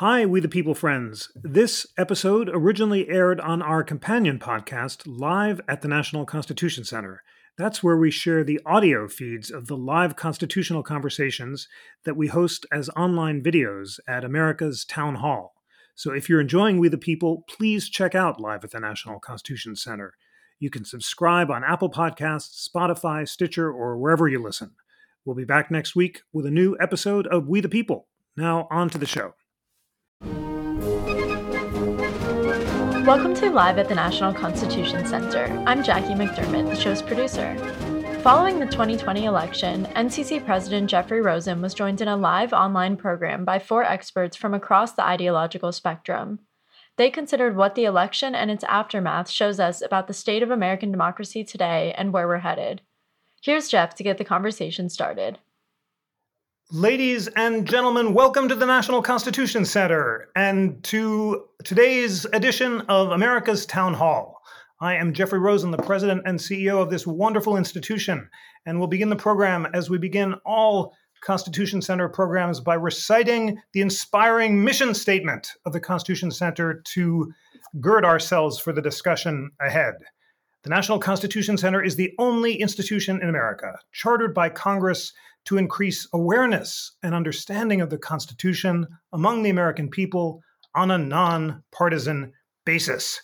Hi, We the People friends. This episode originally aired on our companion podcast, live at the National Constitution Center. That's where we share the audio feeds of the live constitutional conversations that we host as online videos at America's Town Hall. So if you're enjoying We the People, please check out Live at the National Constitution Center. You can subscribe on Apple Podcasts, Spotify, Stitcher, or wherever you listen. We'll be back next week with a new episode of We the People. Now, on to the show. Welcome to Live at the National Constitution Center. I'm Jackie McDermott, the show's producer. Following the 2020 election, NCC President Jeffrey Rosen was joined in a live online program by four experts from across the ideological spectrum. They considered what the election and its aftermath shows us about the state of American democracy today and where we're headed. Here's Jeff to get the conversation started. Ladies and gentlemen, welcome to the National Constitution Center and to today's edition of America's Town Hall. I am Jeffrey Rosen, the president and CEO of this wonderful institution, and we'll begin the program as we begin all Constitution Center programs by reciting the inspiring mission statement of the Constitution Center to gird ourselves for the discussion ahead. The National Constitution Center is the only institution in America chartered by Congress to increase awareness and understanding of the Constitution among the American people on a nonpartisan basis.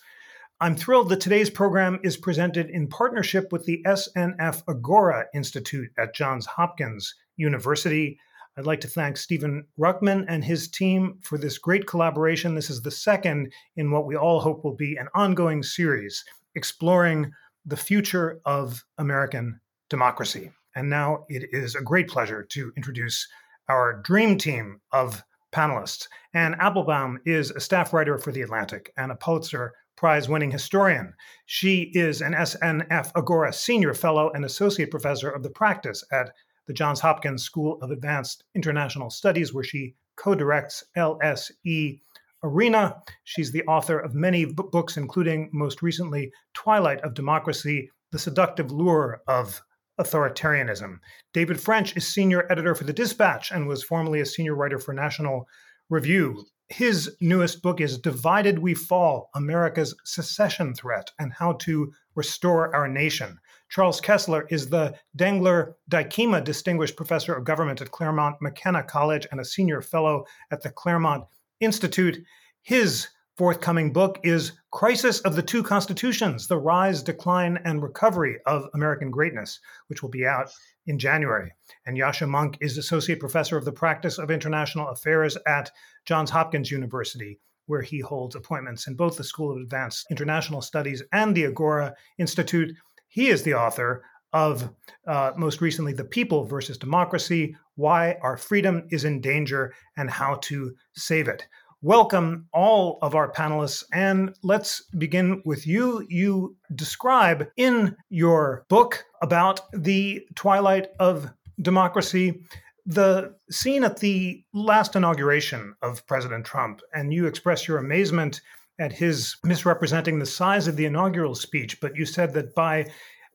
I'm thrilled that today's program is presented in partnership with the SNF Agora Institute at Johns Hopkins University. I'd like to thank Stephen Ruckman and his team for this great collaboration. This is the second in what we all hope will be an ongoing series exploring the future of American democracy. And now it is a great pleasure to introduce our dream team of panelists. Anne Applebaum is a staff writer for The Atlantic and a Pulitzer Prize winning historian. She is an SNF Agora Senior Fellow and Associate Professor of the Practice at the Johns Hopkins School of Advanced International Studies, where she co directs LSE Arena. She's the author of many books, including most recently Twilight of Democracy The Seductive Lure of authoritarianism. David French is senior editor for The Dispatch and was formerly a senior writer for National Review. His newest book is Divided We Fall America's Secession Threat and How to Restore Our Nation. Charles Kesler is the Dengler Dykema Distinguished Professor of Government at Claremont McKenna College and a senior fellow at the Claremont Institute. His forthcoming book is Crisis of the Two Constitutions The Rise, Decline, and Recovery of American Greatness, which will be out in January. And Yascha Mounk is Associate Professor of the Practice of International Affairs at Johns Hopkins University, where he holds appointments in both the School of Advanced International Studies and the Agora Institute. He is the author of uh, most recently The People versus Democracy Why Our Freedom is in Danger and How to Save It welcome all of our panelists. And let's begin with you. You describe in your book about the twilight of democracy the scene at the last inauguration of President Trump, and you express your amazement at his misrepresenting the size of the inaugural speech, but you said that by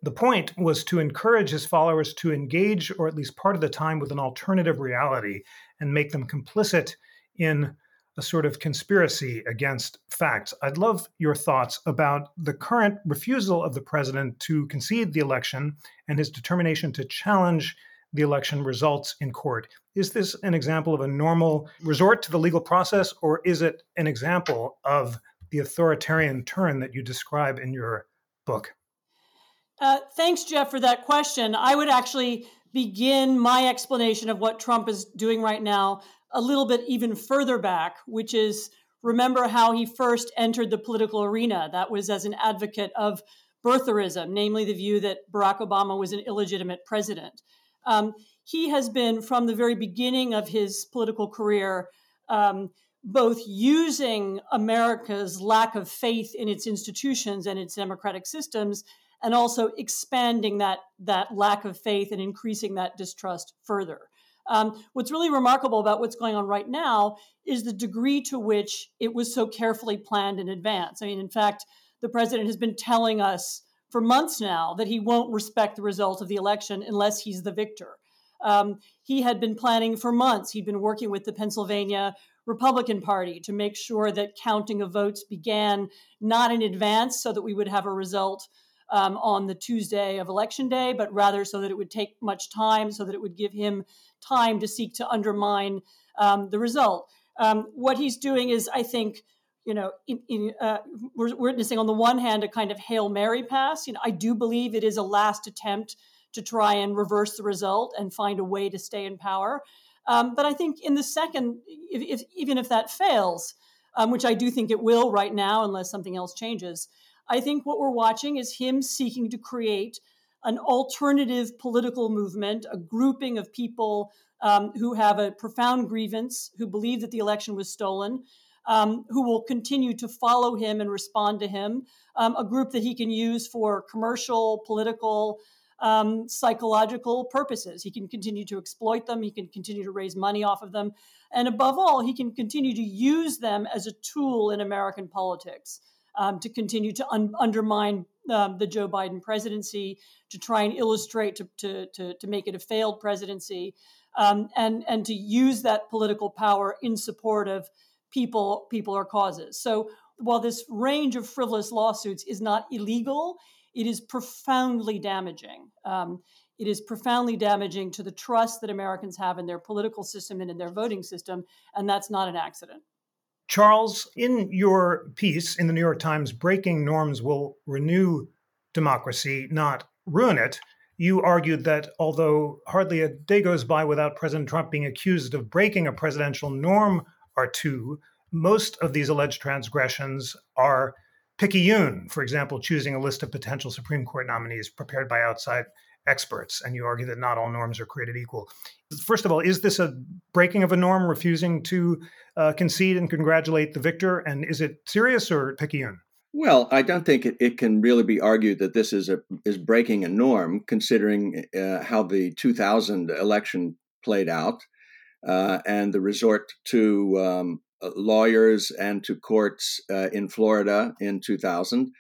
the point was to encourage his followers to engage, or at least part of the time, with an alternative reality and make them complicit in a sort of conspiracy against facts. I'd love your thoughts about the current refusal of the president to concede the election and his determination to challenge the election results in court. Is this an example of a normal resort to the legal process, or is it an example of the authoritarian turn that you describe in your book? Uh, thanks, Jeff, for that question. I would actually begin my explanation of what Trump is doing right now a little bit even further back, which is remember how he first entered the political arena. That was as an advocate of birtherism, namely the view that Barack Obama was an illegitimate president. Um, he has been, from the very beginning of his political career, um, both using America's lack of faith in its institutions and its democratic systems, and also expanding that, that lack of faith and increasing that distrust further. Um, what's really remarkable about what's going on right now is the degree to which it was so carefully planned in advance. I mean, in fact, the president has been telling us for months now that he won't respect the result of the election unless he's the victor. Um, he had been planning for months. He'd been working with the Pennsylvania Republican Party to make sure that counting of votes began not in advance so that we would have a result um, on the Tuesday of election day, but rather so that it would take much time, so that it would give him time to seek to undermine um, the result. Um, what he's doing is, I think, you know, in, in, uh, we're witnessing on the one hand a kind of hail mary pass. You know, I do believe it is a last attempt to try and reverse the result and find a way to stay in power. Um, but I think in the second, if, if, even if that fails, um, which I do think it will right now, unless something else changes, I think what we're watching is him seeking to create an alternative political movement, a grouping of people um, who have a profound grievance, who believe that the election was stolen, um, who will continue to follow him and respond to him, um, a group that he can use for commercial, political, um, psychological purposes. He can continue to exploit them, he can continue to raise money off of them, and above all, he can continue to use them as a tool in American politics. Um, to continue to un- undermine um, the Joe Biden presidency, to try and illustrate, to, to, to, to make it a failed presidency, um, and, and to use that political power in support of people, people or causes. So while this range of frivolous lawsuits is not illegal, it is profoundly damaging. Um, it is profoundly damaging to the trust that Americans have in their political system and in their voting system, and that's not an accident. Charles, in your piece in the New York Times, Breaking Norms Will Renew Democracy, Not Ruin It, you argued that although hardly a day goes by without President Trump being accused of breaking a presidential norm or two, most of these alleged transgressions are picayune, for example, choosing a list of potential Supreme Court nominees prepared by outside experts, and you argue that not all norms are created equal. First of all, is this a breaking of a norm, refusing to uh, concede and congratulate the victor? And is it serious or picayune? Well, I don't think it, it can really be argued that this is a is breaking a norm, considering uh, how the 2000 election played out uh, and the resort to um, uh, lawyers and to courts uh, in Florida in 2000,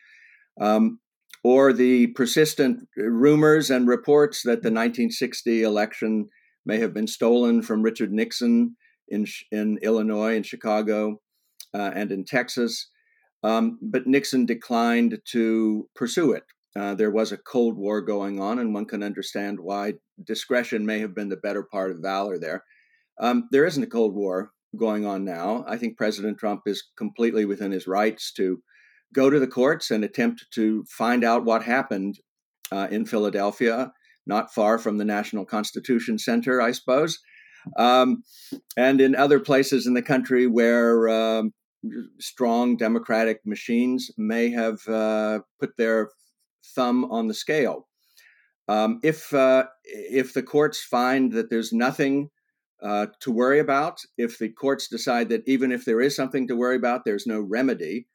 um, or the persistent rumors and reports that the 1960 election may have been stolen from Richard Nixon in, in Illinois, in Chicago, uh, and in Texas. Um, but Nixon declined to pursue it. Uh, there was a Cold War going on, and one can understand why discretion may have been the better part of valor there. Um, there isn't a Cold War going on now. I think President Trump is completely within his rights to go to the courts and attempt to find out what happened uh, in Philadelphia, not far from the National Constitution Center, I suppose, um, and in other places in the country where um, strong democratic machines may have uh, put their thumb on the scale. Um, if uh, if the courts find that there's nothing uh, to worry about. If the courts decide that even if there is something to worry about, there's no remedy,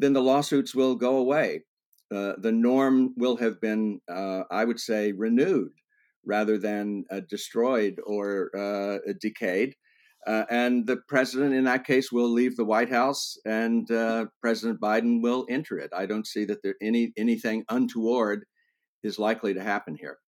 then the lawsuits will go away. Uh, the norm will have been, uh, I would say, renewed rather than uh, destroyed or uh, decayed. Uh, and the president, in that case, will leave the White House, and President Biden will enter it. I don't see that there any anything untoward is likely to happen here.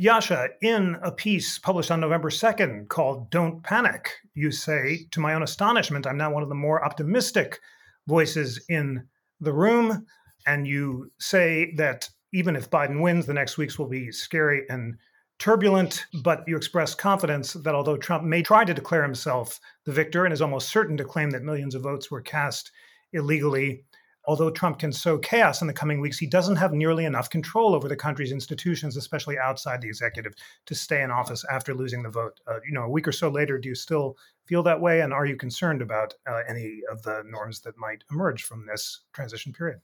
Yascha, in a piece published on November 2nd called Don't Panic, you say, to my own astonishment, I'm now one of the more optimistic voices in the room. And you say that even if Biden wins, the next weeks will be scary and turbulent, but you express confidence that although Trump may try to declare himself the victor and is almost certain to claim that millions of votes were cast illegally, although Trump can sow chaos in the coming weeks, he doesn't have nearly enough control over the country's institutions, especially outside the executive, to stay in office after losing the vote. Uh, you know, a week or so later, do you still feel that way? And are you concerned about uh, any of the norms that might emerge from this transition period?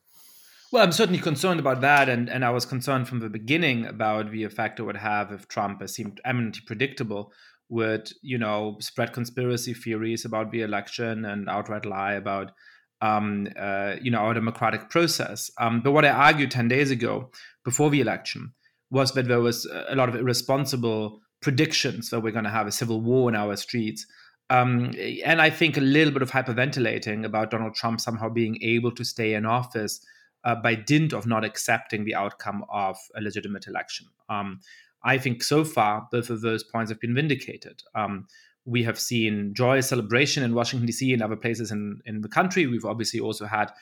Well, I'm certainly concerned about that, and, and I was concerned from the beginning about the effect it would have if Trump, as seemed eminently predictable, would you know spread conspiracy theories about the election and outright lie about um, uh, you know, our democratic process. Um, but what I argued 10 days ago, before the election, was that there was a lot of irresponsible predictions that we're going to have a civil war in our streets. Um, and I think a little bit of hyperventilating about Donald Trump somehow being able to stay in office uh, by dint of not accepting the outcome of a legitimate election. Um, I think so far both of those points have been vindicated. Um, we have seen joyous celebration in Washington D.C. and other places in in the country. We've obviously also had,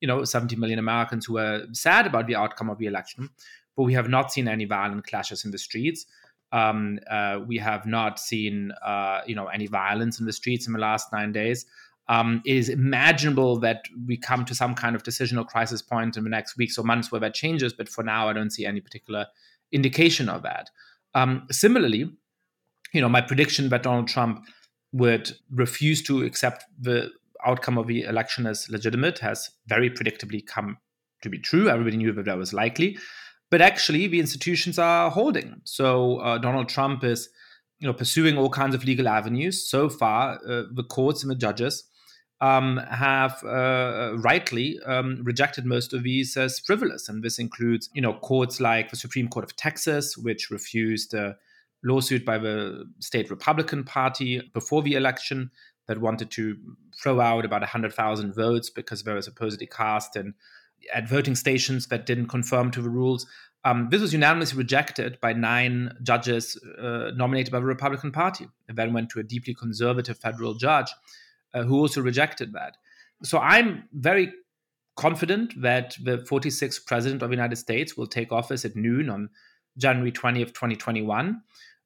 you know, 70 million Americans who are sad about the outcome of the election, but we have not seen any violent clashes in the streets. Um, uh, we have not seen, uh, you know, any violence in the streets in the last nine days. Um, it is imaginable that we come to some kind of decisional crisis point in the next weeks or months where that changes, but for now, I don't see any particular indication of that. Um, similarly, you know, my prediction that Donald Trump would refuse to accept the outcome of the election as legitimate has very predictably come to be true. Everybody knew that that was likely, but actually, the institutions are holding. So uh, Donald Trump is, you know, pursuing all kinds of legal avenues. So far, uh, the courts and the judges um, have uh, rightly um, rejected most of these as frivolous, and this includes, you know, courts like the Supreme Court of Texas, which refused a lawsuit by the state Republican Party before the election that wanted to throw out about 100,000 votes because they were supposedly cast in at voting stations that didn't conform to the rules. Um, this was unanimously rejected by nine judges uh, nominated by the Republican Party, and then went to a deeply conservative federal judge uh, who also rejected that. So I'm very confident that the 46th president of the United States will take office at noon on January 20th, 2021.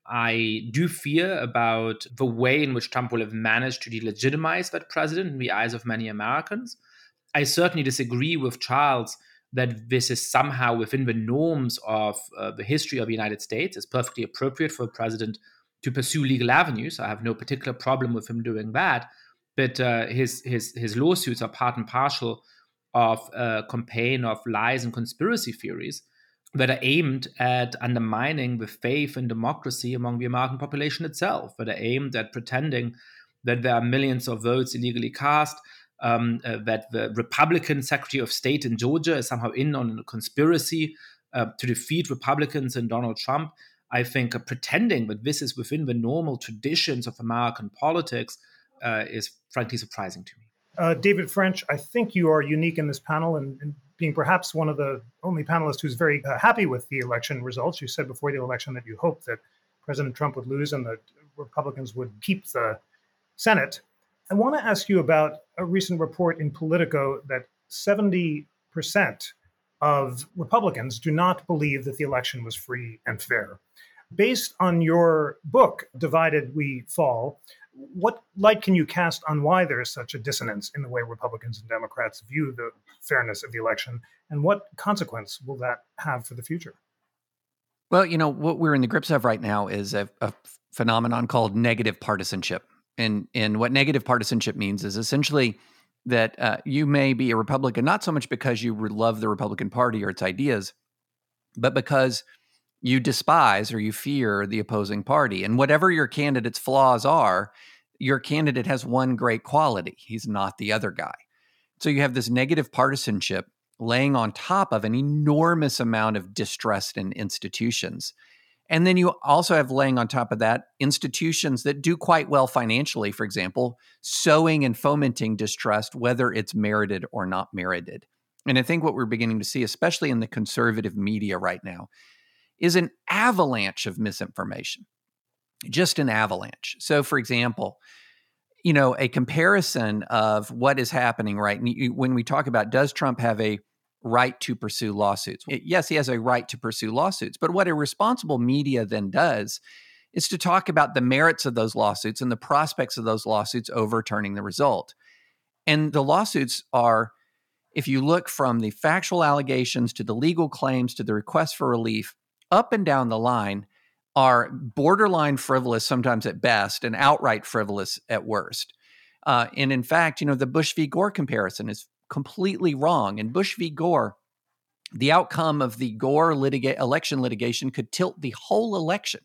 I do fear about the way in which Trump will have managed to delegitimize that president in the eyes of many Americans. I certainly disagree with Charles that this is somehow within the norms of uh, the history of the United States. It's perfectly appropriate for a president to pursue legal avenues. I have no particular problem with him doing that but uh, his his his lawsuits are part and parcel of a campaign of lies and conspiracy theories that are aimed at undermining the faith in democracy among the American population itself, that are aimed at pretending that there are millions of votes illegally cast, um, uh, that the Republican Secretary of State in Georgia is somehow in on a conspiracy uh, to defeat Republicans and Donald Trump. I think uh, pretending that this is within the normal traditions of American politics uh, is frankly surprising to me. Uh, David French, I think you are unique in this panel and, and being perhaps one of the only panelists who's very uh, happy with the election results. You said before the election that you hoped that President Trump would lose and that Republicans would keep the Senate. I want to ask you about a recent report in Politico that 70% of Republicans do not believe that the election was free and fair. Based on your book, Divided We Fall, what light can you cast on why there is such a dissonance in the way Republicans and Democrats view the fairness of the election, and what consequence will that have for the future? Well, you know, what we're in the grips of right now is a, a phenomenon called negative partisanship. And, and what negative partisanship means is essentially that uh, you may be a Republican not so much because you love the Republican Party or its ideas, but because you despise or you fear the opposing party. And whatever your candidate's flaws are, your candidate has one great quality he's not the other guy. So you have this negative partisanship laying on top of an enormous amount of distrust in institutions. And then you also have laying on top of that institutions that do quite well financially, for example, sowing and fomenting distrust, whether it's merited or not merited. And I think what we're beginning to see, especially in the conservative media right now, is an avalanche of misinformation, just an avalanche. So, for example, you know, a comparison of what is happening right when we talk about does Trump have a right to pursue lawsuits? Yes, he has a right to pursue lawsuits, but what a responsible media then does is to talk about the merits of those lawsuits and the prospects of those lawsuits overturning the result. And the lawsuits are, if you look from the factual allegations to the legal claims to the request for relief, up and down the line are borderline frivolous, sometimes at best, and outright frivolous at worst. Uh, and in fact, you know, the Bush v. Gore comparison is completely wrong. In Bush v. Gore, the outcome of the Gore litiga- election litigation could tilt the whole election.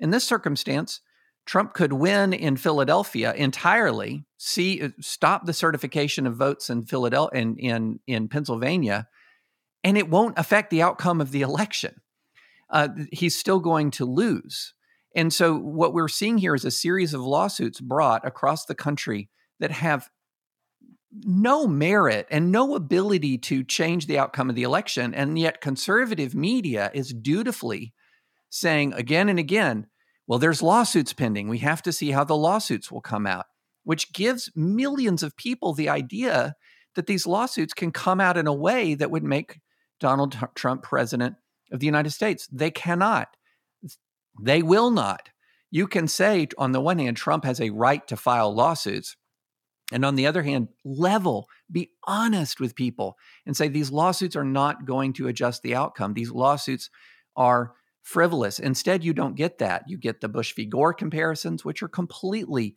In this circumstance, Trump could win in Philadelphia entirely, see uh, stop the certification of votes in Philadelphia in, in, in Pennsylvania, and it won't affect the outcome of the election uh, he's still going to lose. And so, what we're seeing here is a series of lawsuits brought across the country that have no merit and no ability to change the outcome of the election. And yet, conservative media is dutifully saying again and again Well, there's lawsuits pending. We have to see how the lawsuits will come out, which gives millions of people the idea that these lawsuits can come out in a way that would make Donald Trump president of the United States. They cannot. They will not. You can say, on the one hand, Trump has a right to file lawsuits. And on the other hand, level, be honest with people and say these lawsuits are not going to adjust the outcome. These lawsuits are frivolous. Instead, you don't get that. You get the Bush v. Gore comparisons, which are completely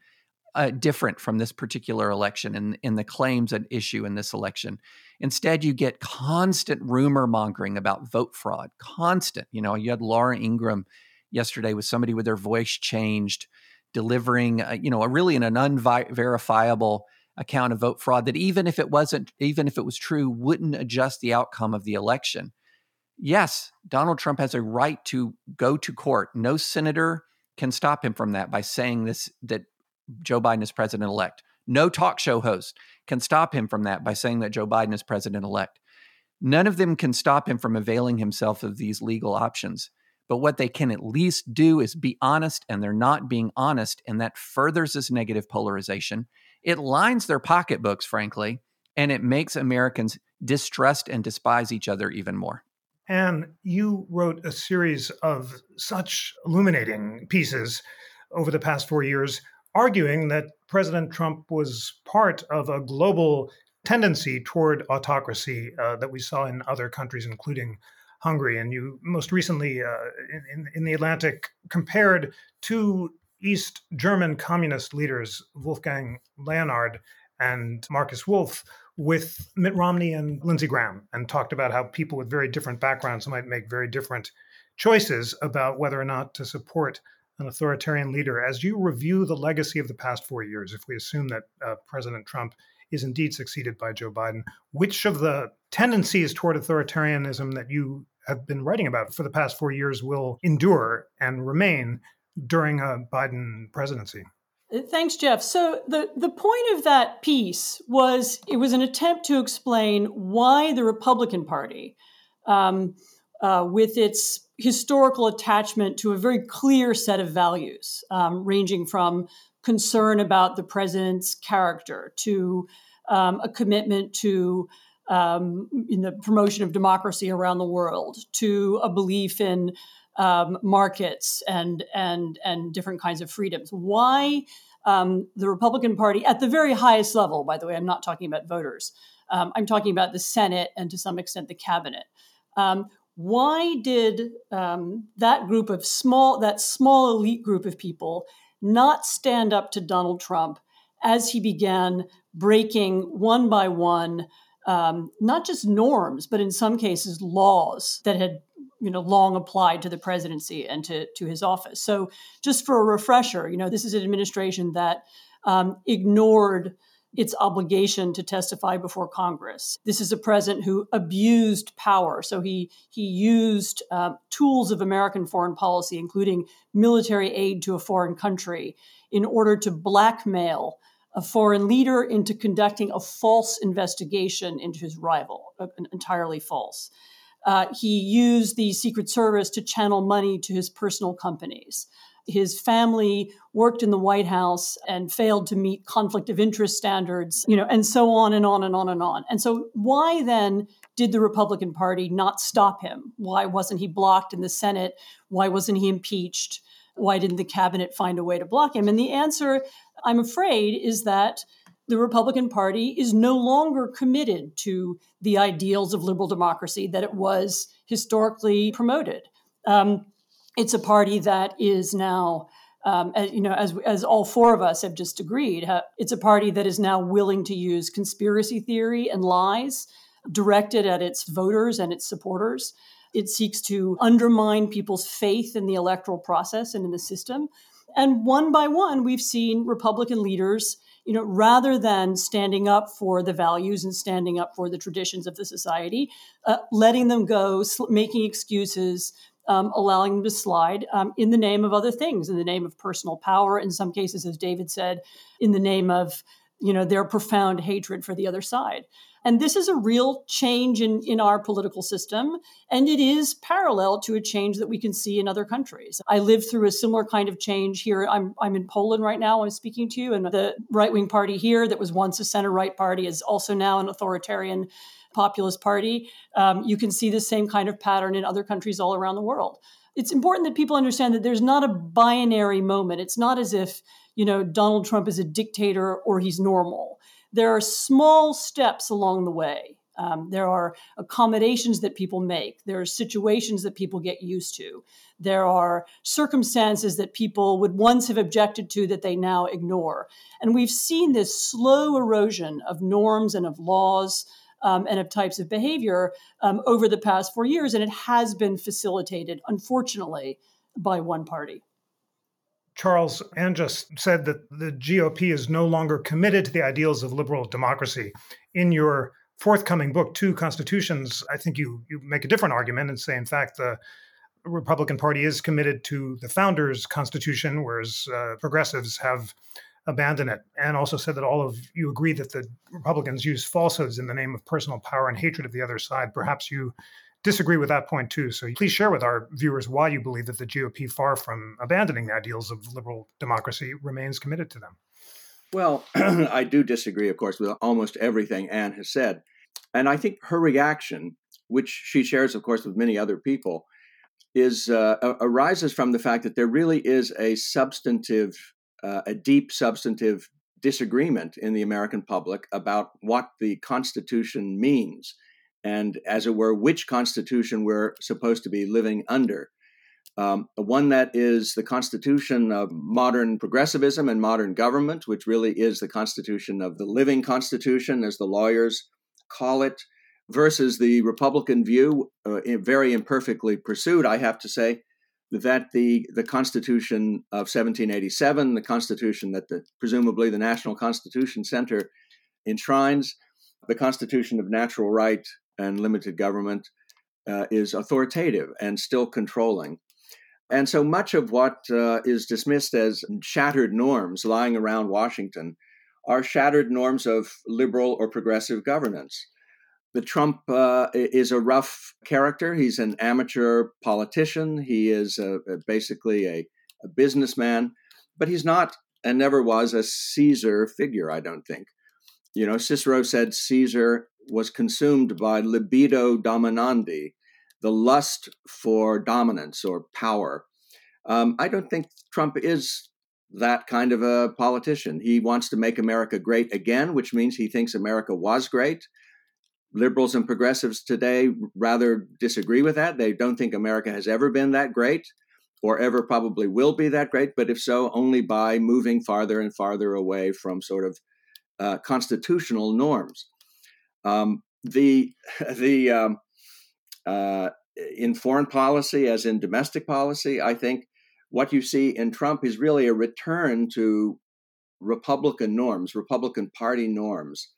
uh, different from this particular election and in, the claims at issue in this election. Instead, you get constant rumor mongering about vote fraud. Constant. You know, you had Laura Ingraham yesterday with somebody with their voice changed, delivering, uh, you know, a really in an unverifiable account of vote fraud that even if it wasn't, even if it was true, wouldn't adjust the outcome of the election. Yes, Donald Trump has a right to go to court. No senator can stop him from that by saying this that Joe Biden is president elect. No talk show host can stop him from that by saying that Joe Biden is president elect. None of them can stop him from availing himself of these legal options. But what they can at least do is be honest, and they're not being honest, and that furthers this negative polarization. It lines their pocketbooks, frankly, and it makes Americans distrust and despise each other even more. And you wrote a series of such illuminating pieces over the past four years, arguing that President Trump was part of a global tendency toward autocracy uh, that we saw in other countries, including Hungary. And you most recently uh, in, in the Atlantic compared two East German communist leaders, Wolfgang Leonhard and Markus Wolf, with Mitt Romney and Lindsey Graham, and talked about how people with very different backgrounds might make very different choices about whether or not to support an authoritarian leader. As you review the legacy of the past four years, if we assume that uh, President Trump is indeed succeeded by Joe Biden, which of the tendencies toward authoritarianism that you have been writing about for the past four years will endure and remain during a Biden presidency. Uh, thanks, Jeff. So the, the point of that piece was it was an attempt to explain why the Republican Party, um, uh, with its historical attachment to a very clear set of values, um, ranging from concern about the president's character to um, a commitment to um, in the promotion of democracy around the world to a belief in um, markets and and and different kinds of freedoms. Why um, the Republican Party at the very highest level? By the way, I'm not talking about voters. Um, I'm talking about the Senate and to some extent the cabinet. Um, why did um, that group of small that small elite group of people not stand up to Donald Trump as he began breaking one by one um, not just norms, but in some cases laws that had you know long applied to the presidency and to to his office. So just for a refresher, you know this is an administration that um, ignored its obligation to testify before Congress. This is a president who abused power. So he he used uh, tools of American foreign policy, including military aid to a foreign country, in order to blackmail a foreign leader into conducting a false investigation into his rival, uh, entirely false. Uh, he used the Secret Service to channel money to his personal companies. His family worked in the White House and failed to meet conflict of interest standards, you know, and so on and on and on and on. And so, why then did the Republican Party not stop him? Why wasn't he blocked in the Senate? Why wasn't he impeached? Why didn't the cabinet find a way to block him? And the answer I'm afraid, is that the Republican Party is no longer committed to the ideals of liberal democracy that it was historically promoted. Um, it's a party that is now, um, as, you know, as, as all four of us have just agreed, ha- it's a party that is now willing to use conspiracy theory and lies directed at its voters and its supporters. It seeks to undermine people's faith in the electoral process and in the system. And one by one, we've seen Republican leaders, you know, rather than standing up for the values and standing up for the traditions of the society, uh, letting them go, sl- making excuses, um, allowing them to slide um, in the name of other things, in the name of personal power, in some cases, as David said, in the name of you know, their profound hatred for the other side. And this is a real change in, in our political system. And it is parallel to a change that we can see in other countries. I lived through a similar kind of change here. I'm, I'm in Poland right now. I'm speaking to you. And the right wing party here, that was once a center right party, is also now an authoritarian populist party. Um, you can see the same kind of pattern in other countries all around the world. It's important that people understand that there's not a binary moment. It's not as if, you know, Donald Trump is a dictator or he's normal there are small steps along the way. Um, there are accommodations that people make. There are situations that people get used to. There are circumstances that people would once have objected to that they now ignore. And we've seen this slow erosion of norms and of laws um, and of types of behavior um, over the past four years. And it has been facilitated, unfortunately, by one party. Charles Anne just said that the GOP is no longer committed to the ideals of liberal democracy. In your forthcoming book, Two Constitutions, I think you, you make a different argument and say, in fact, the Republican Party is committed to the founders' constitution, whereas uh, progressives have abandoned it. And also said that all of you agree that the Republicans use falsehoods in the name of personal power and hatred of the other side. Perhaps you disagree with that point too. So please share with our viewers why you believe that the GOP, far from abandoning the ideals of liberal democracy, remains committed to them. Well, I do disagree, of course, with almost everything Anne has said. And I think her reaction, which she shares, of course, with many other people, is uh, arises from the fact that there really is a substantive, uh, a deep substantive disagreement in the American public about what the Constitution means and, as it were, which constitution we're supposed to be living under. Um, one that is the constitution of modern progressivism and modern government, which really is the constitution of the living constitution, as the lawyers call it, versus the Republican view, uh, very imperfectly pursued, I have to say, that the, the Constitution of 1787, the Constitution that the, presumably the National Constitution Center enshrines, the Constitution of Natural Right and limited government uh, is authoritative and still controlling. And so much of what uh, is dismissed as shattered norms lying around Washington are shattered norms of liberal or progressive governance. The Trump uh, is a rough character. He's an amateur politician. He is a, a basically a, a businessman, but he's not and never was a Caesar figure, I don't think. You know, Cicero said Caesar was consumed by libido dominandi, the lust for dominance or power. Um, I don't think Trump is that kind of a politician. He wants to make America great again, which means he thinks America was great. Liberals and progressives today rather disagree with that. They don't think America has ever been that great or ever probably will be that great, but if so, only by moving farther and farther away from sort of uh, constitutional norms. Um, the the um, uh, in foreign policy, as in domestic policy, I think what you see in Trump is really a return to Republican norms, Republican Party norms,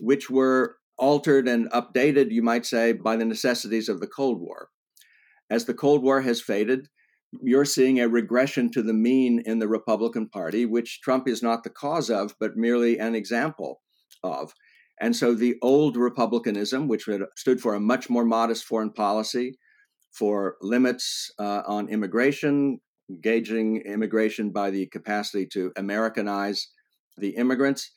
which were altered and updated, you might say, by the necessities of the Cold War. As the Cold War has faded, you're seeing a regression to the mean in the Republican Party, which Trump is not the cause of, but merely an example of. And so the old republicanism, which stood for a much more modest foreign policy, for limits uh, on immigration, gauging immigration by the capacity to Americanize the immigrants,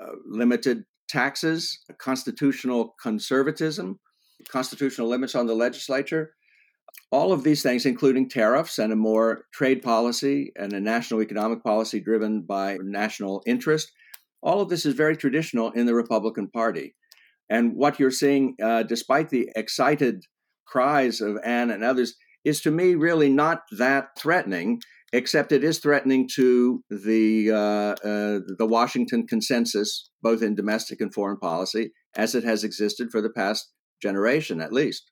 uh, limited taxes, constitutional conservatism, constitutional limits on the legislature. All of these things, including tariffs and a more trade policy and a national economic policy driven by national interest, all of this is very traditional in the Republican Party. And what you're seeing, uh, despite the excited cries of Anne and others, is to me really not that threatening, except it is threatening to the uh, uh, the Washington consensus, both in domestic and foreign policy, as it has existed for the past generation, at least.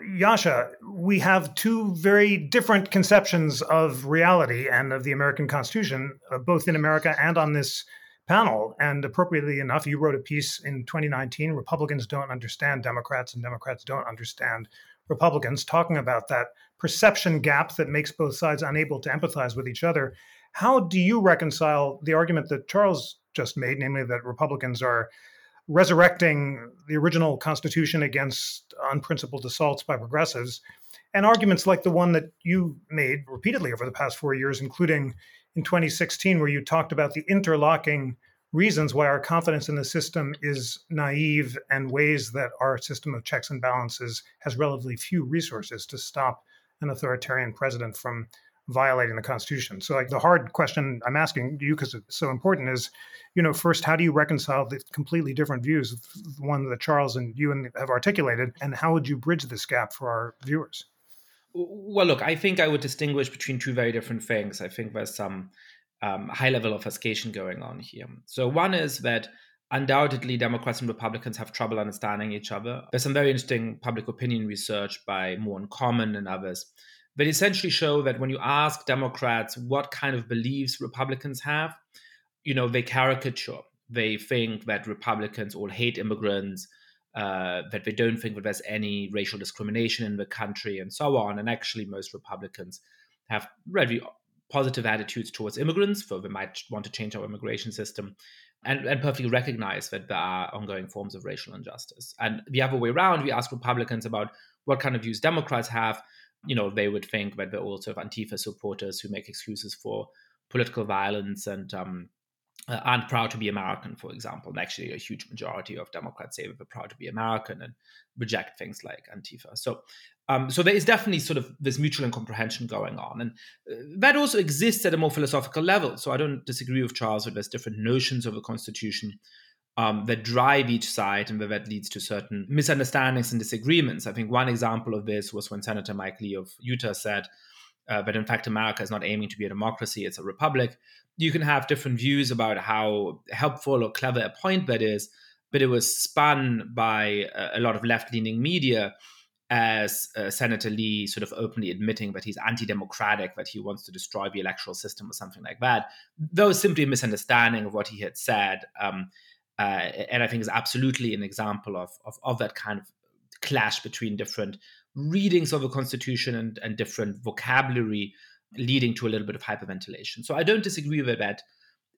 Yascha, we have two very different conceptions of reality and of the American Constitution, uh, both in America and on this panel. And appropriately enough, you wrote a piece in 2019 Republicans don't understand Democrats, and Democrats don't understand Republicans, talking about that perception gap that makes both sides unable to empathize with each other. How do you reconcile the argument that Charles just made, namely that Republicans are resurrecting the original Constitution against unprincipled assaults by progressives, and arguments like the one that you made repeatedly over the past four years, including in 2016, where you talked about the interlocking reasons why our confidence in the system is naive and ways that our system of checks and balances has relatively few resources to stop an authoritarian president from violating the Constitution. So, like the hard question I'm asking you because it's so important is, you know, first, how do you reconcile the completely different views, the one that Charles and you have articulated, and how would you bridge this gap for our viewers? Well, look, I think I would distinguish between two very different things. I think there's some um, high level obfuscation going on here. So, one is that undoubtedly Democrats and Republicans have trouble understanding each other. There's some very interesting public opinion research by More in Common and others that essentially show that when you ask Democrats what kind of beliefs Republicans have, you know, they caricature. They think that Republicans all hate immigrants, uh, that they don't think that there's any racial discrimination in the country, and so on. And actually, most Republicans have very positive attitudes towards immigrants, so they might want to change our immigration system. And, and perfectly recognize that there are ongoing forms of racial injustice. And the other way around, we ask Republicans about what kind of views Democrats have you know, they would think that they're all sort of Antifa supporters who make excuses for political violence and um, uh, aren't proud to be American, for example. And actually, a huge majority of Democrats say that they're proud to be American and reject things like Antifa. So, um, so there is definitely sort of this mutual incomprehension going on, and uh, that also exists at a more philosophical level. So I don't disagree with Charles that there's different notions of a constitution um, that drive each side and that leads to certain misunderstandings and disagreements. I think one example of this was when Senator Mike Lee of Utah said uh, that in fact America is not aiming to be a democracy, it's a republic. You can have different views about how helpful or clever a point that is, but it was spun by a, a lot of left leaning media as uh, Senator Lee sort of openly admitting that he's anti democratic, that he wants to destroy the electoral system or something like that. That was simply a misunderstanding of what he had said. Um, uh, and I think is absolutely an example of, of, of that kind of clash between different readings of the Constitution and, and different vocabulary, leading to a little bit of hyperventilation. So I don't disagree with that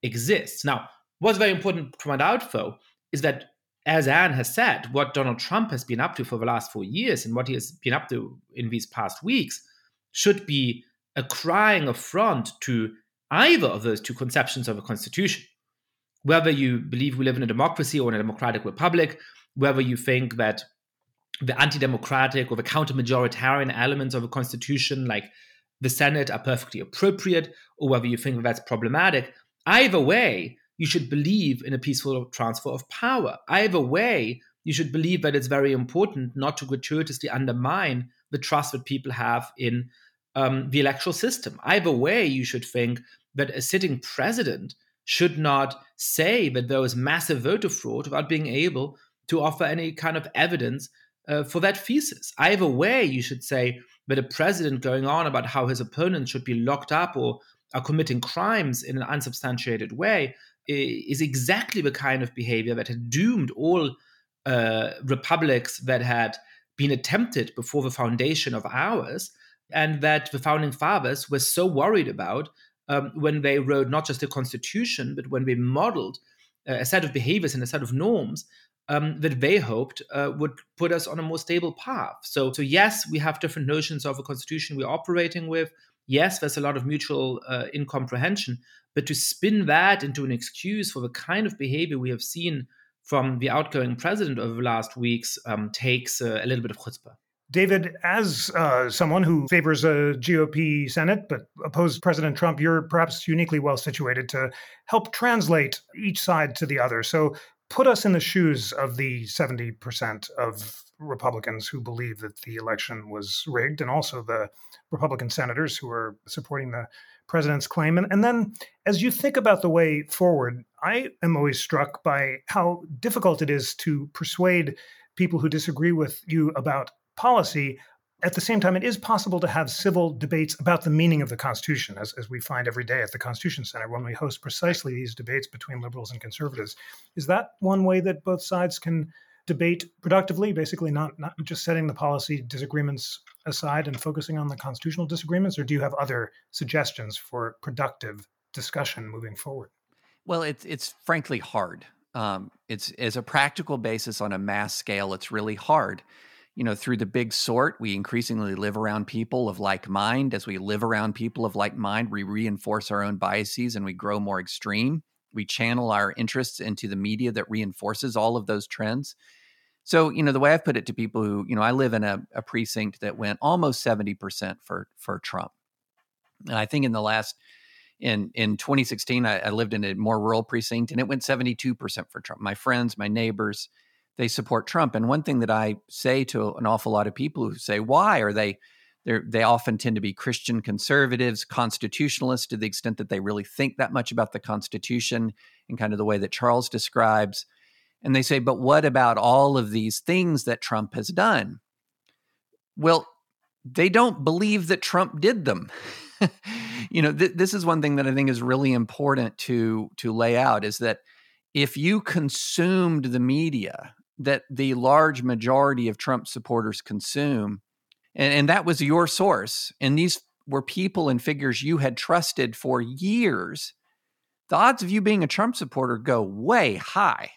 exists. Now, what's very important to point out, though, is that as Anne has said, what Donald Trump has been up to for the last four years and what he has been up to in these past weeks should be a crying affront to either of those two conceptions of a constitution. Whether you believe we live in a democracy or in a democratic republic, whether you think that the anti democratic or the counter majoritarian elements of a constitution, like the Senate, are perfectly appropriate, or whether you think that's problematic, either way, you should believe in a peaceful transfer of power. Either way, you should believe that it's very important not to gratuitously undermine the trust that people have in um, the electoral system. Either way, you should think that a sitting president should not say that there was massive voter fraud without being able to offer any kind of evidence uh, for that thesis. Either way, you should say that a president going on about how his opponents should be locked up or are committing crimes in an unsubstantiated way is exactly the kind of behavior that had doomed all uh, republics that had been attempted before the foundation of ours, and that the founding fathers were so worried about um, when they wrote not just the constitution, but when they modeled uh, a set of behaviors and a set of norms um, that they hoped uh, would put us on a more stable path. So, so yes, we have different notions of a constitution we're operating with. Yes, there's a lot of mutual uh, incomprehension, but to spin that into an excuse for the kind of behavior we have seen from the outgoing president over the last weeks um, takes uh, a little bit of chutzpah. David, as uh, someone who favors a GOP Senate but opposed President Trump, you're perhaps uniquely well situated to help translate each side to the other. So put us in the shoes of the 70% of Republicans who believe that the election was rigged, and also the Republican senators who are supporting the president's claim. And, and then, as you think about the way forward, I am always struck by how difficult it is to persuade people who disagree with you about policy. At the same time, it is possible to have civil debates about the meaning of the Constitution, as, as we find every day at the Constitution Center when we host precisely these debates between liberals and conservatives. Is that one way that both sides can debate productively, basically not, not just setting the policy disagreements aside and focusing on the constitutional disagreements, or do you have other suggestions for productive discussion moving forward? Well, it's it's frankly hard. Um, it's as a practical basis on a mass scale, it's really hard. You know, through the big sort, we increasingly live around people of like mind. As we live around people of like mind, we reinforce our own biases and we grow more extreme. We channel our interests into the media that reinforces all of those trends. So, you know, the way I've put it to people who, you know, I live in a, a precinct that went almost 70% for for Trump. And I think in the last in in 2016, I, I lived in a more rural precinct and it went 72% for Trump. My friends, my neighbors, they support Trump. And one thing that I say to an awful lot of people who say, why are they they they often tend to be Christian conservatives, constitutionalists to the extent that they really think that much about the Constitution and kind of the way that Charles describes. And they say, but what about all of these things that Trump has done? Well, they don't believe that Trump did them. you know, th- this is one thing that I think is really important to to lay out is that if you consumed the media that the large majority of Trump supporters consume, and, and that was your source, and these were people and figures you had trusted for years, the odds of you being a Trump supporter go way high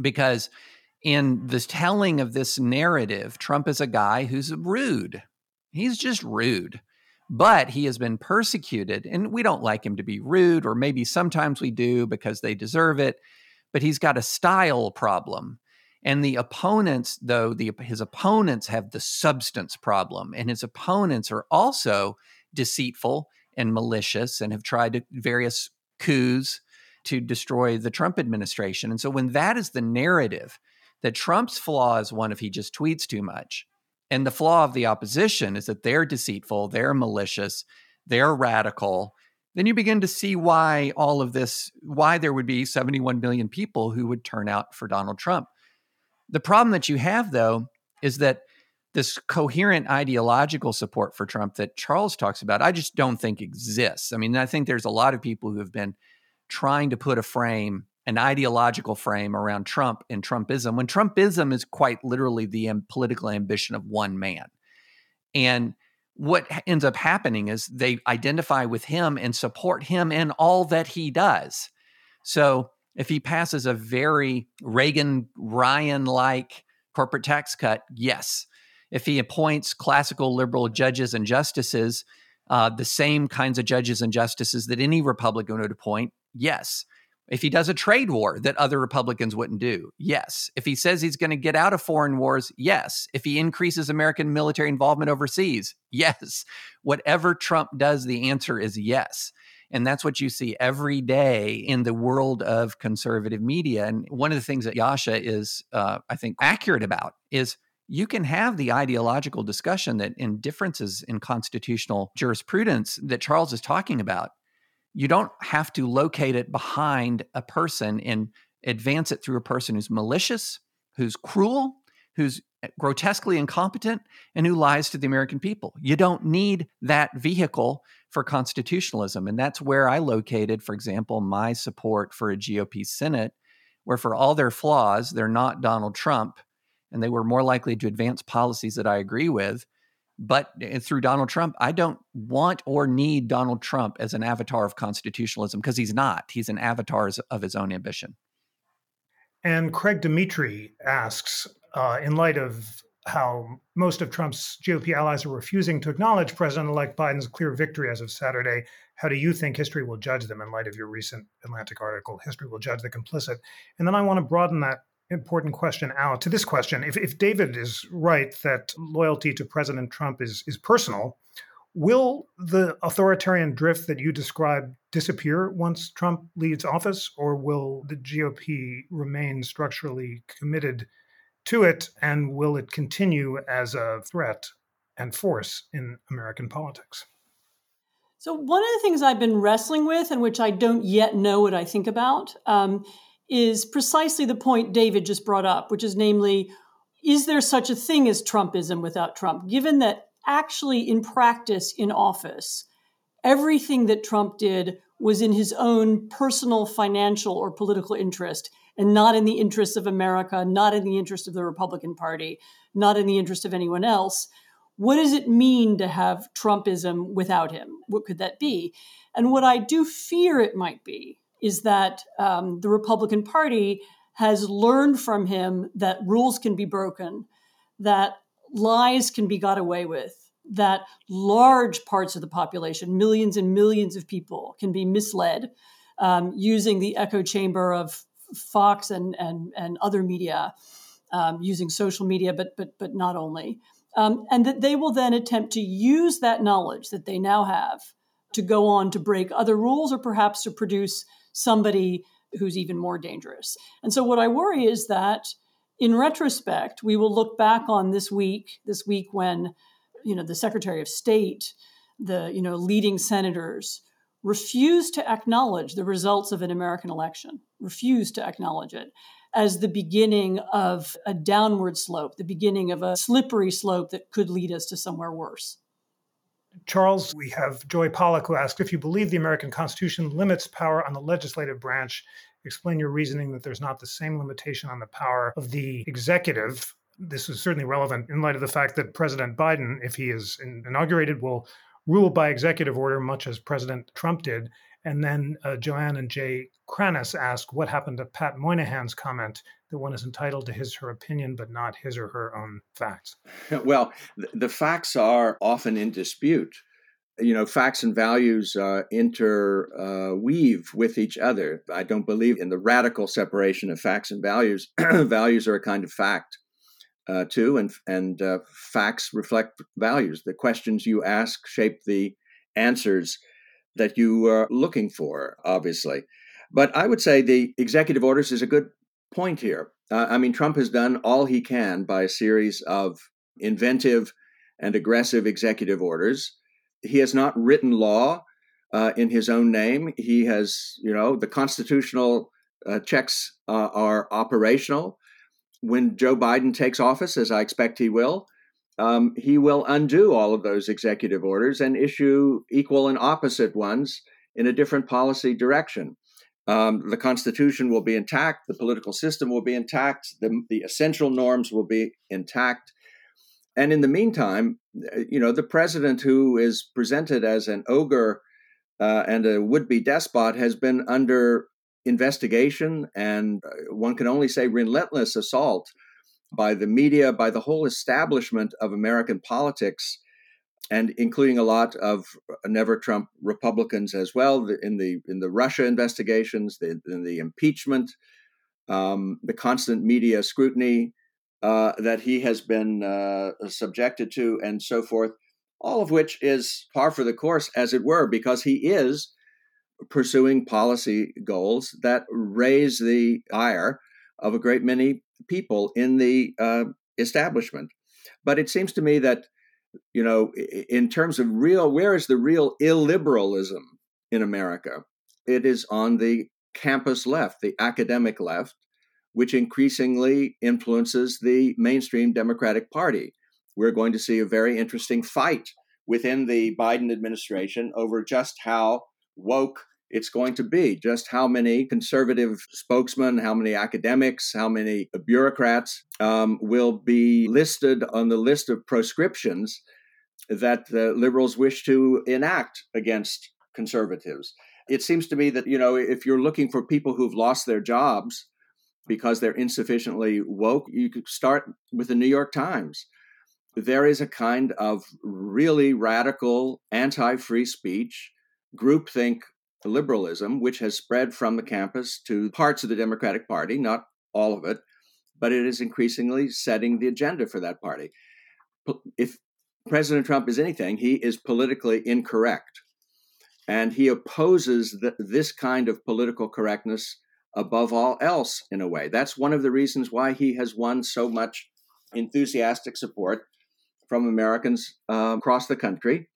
because in the telling of this narrative, Trump is a guy who's rude. He's just rude. But he has been persecuted, and we don't like him to be rude, or maybe sometimes we do because they deserve it. But he's got a style problem. And the opponents, though, the, his opponents have the substance problem, and his opponents are also deceitful and malicious and have tried to, various coups to destroy the Trump administration. And so when that is the narrative, that Trump's flaw is one if he just tweets too much. And the flaw of the opposition is that they're deceitful, they're malicious, they're radical. Then you begin to see why all of this, why there would be 71 million people who would turn out for Donald Trump. The problem that you have, though, is that this coherent ideological support for Trump that Charles talks about, I just don't think exists. I mean, I think there's a lot of people who have been trying to put a frame, an ideological frame around Trump and Trumpism, when Trumpism is quite literally the political ambition of one man. And what ends up happening is they identify with him and support him in all that he does. So if he passes a very Reagan Ryan like corporate tax cut, yes. If he appoints classical liberal judges and justices, uh, the same kinds of judges and justices that any Republican would appoint, Yes. If he does a trade war that other Republicans wouldn't do, yes. If he says he's going to get out of foreign wars, yes. If he increases American military involvement overseas, yes. Whatever Trump does, the answer is yes. And that's what you see every day in the world of conservative media. And one of the things that Yascha is, uh, I think, accurate about is you can have the ideological discussion that in differences in constitutional jurisprudence that Charles is talking about you don't have to locate it behind a person and advance it through a person who's malicious, who's cruel, who's eh, grotesquely incompetent, and who lies to the American people. You don't need that vehicle for constitutionalism. And that's where I located, for example, my support for a GOP Senate, where for all their flaws, they're not Donald Trump, and they were more likely to advance policies that I agree with but eh, through Donald Trump, I don't want or need Donald Trump as an avatar of constitutionalism because he's not. He's an avatar of his own ambition. And Craig Dimitri asks, uh, in light of how most of Trump's GOP allies are refusing to acknowledge President elect Biden's clear victory as of Saturday, how do you think history will judge them in light of your recent Atlantic article? History will judge the complicit. And then I want to broaden that important question out to this question. If, if David is right that loyalty to President Trump is, is personal, will the authoritarian drift that you describe disappear once Trump leaves office, or will the GOP remain structurally committed to it, and will it continue as a threat and force in American politics? So, one of the things I've been wrestling with, and which I don't yet know what I think about, um, is precisely the point David just brought up, which is namely, is there such a thing as Trumpism without Trump? Given that actually in practice in office, everything that Trump did was in his own personal financial or political interest and not in the interests of America, not in the interest of the Republican Party, not in the interest of anyone else. what does it mean to have Trumpism without him? What could that be? And what I do fear it might be is that um, the Republican Party has learned from him that rules can be broken, that lies can be got away with, that large parts of the population, millions and millions of people, can be misled um, using the echo chamber of Fox and and and other media, um, using social media, but but but not only, um, and that they will then attempt to use that knowledge that they now have to go on to break other rules or perhaps to produce somebody who's even more dangerous. And so what I worry is that in retrospect, we will look back on this week, this week when you know the Secretary of State, the you know leading senators refused to acknowledge the results of an American election, refused to acknowledge it as the beginning of a downward slope, the beginning of a slippery slope that could lead us to somewhere worse. Charles, we have Joy Pollock who asked if you believe the American Constitution limits power on the legislative branch, explain your reasoning that there's not the same limitation on the power of the executive. This is certainly relevant in light of the fact that President Biden, if he is inaugurated, will rule by executive order, much as President Trump did. And then uh, Joanne and Jay Kranis ask what happened to Pat Moynihan's comment that one is entitled to his her opinion, but not his or her own facts. Well, the facts are often in dispute. You know, facts and values uh, interweave uh, with each other. I don't believe in the radical separation of facts and values. values are a kind of fact uh, too, and and uh, facts reflect values. The questions you ask shape the answers that you are looking for, obviously. But I would say the executive orders is a good point here. Uh, I mean, Trump has done all he can by a series of inventive and aggressive executive orders. He has not written law uh, in his own name. He has, you know, the constitutional uh, checks uh, are operational when Joe Biden takes office, as I expect he will, um, he will undo all of those executive orders and issue equal and opposite ones in a different policy direction. Um, the Constitution will be intact, the political system will be intact, the, the essential norms will be intact. And in the meantime, you know, the president who is presented as an ogre uh, and a would be despot has been under investigation and uh, one can only say relentless assault by the media, by the whole establishment of American politics, and including a lot of uh, never Trump Republicans as well in the in the Russia investigations, the, in the impeachment, um, the constant media scrutiny uh, that he has been uh, subjected to, and so forth. All of which is par for the course, as it were, because he is pursuing policy goals that raise the ire of a great many people in the uh, establishment. But it seems to me that, you know, in terms of real, where is the real illiberalism in America? It is on the campus left, the academic left, which increasingly influences the mainstream Democratic Party. We're going to see a very interesting fight within the Biden administration over just how woke it's going to be. Just how many conservative spokesmen, how many academics, how many bureaucrats um, will be listed on the list of proscriptions that the liberals wish to enact against conservatives. It seems to me that, you know, if you're looking for people who've lost their jobs because they're insufficiently woke, you could start with the New York Times. There is a kind of really radical anti free speech, groupthink liberalism, which has spread from the campus to parts of the Democratic Party, not all of it, but it is increasingly setting the agenda for that party. If President Trump is anything, he is politically incorrect. And he opposes the, this kind of political correctness above all else, in a way. That's one of the reasons why he has won so much enthusiastic support from Americans uh, across the country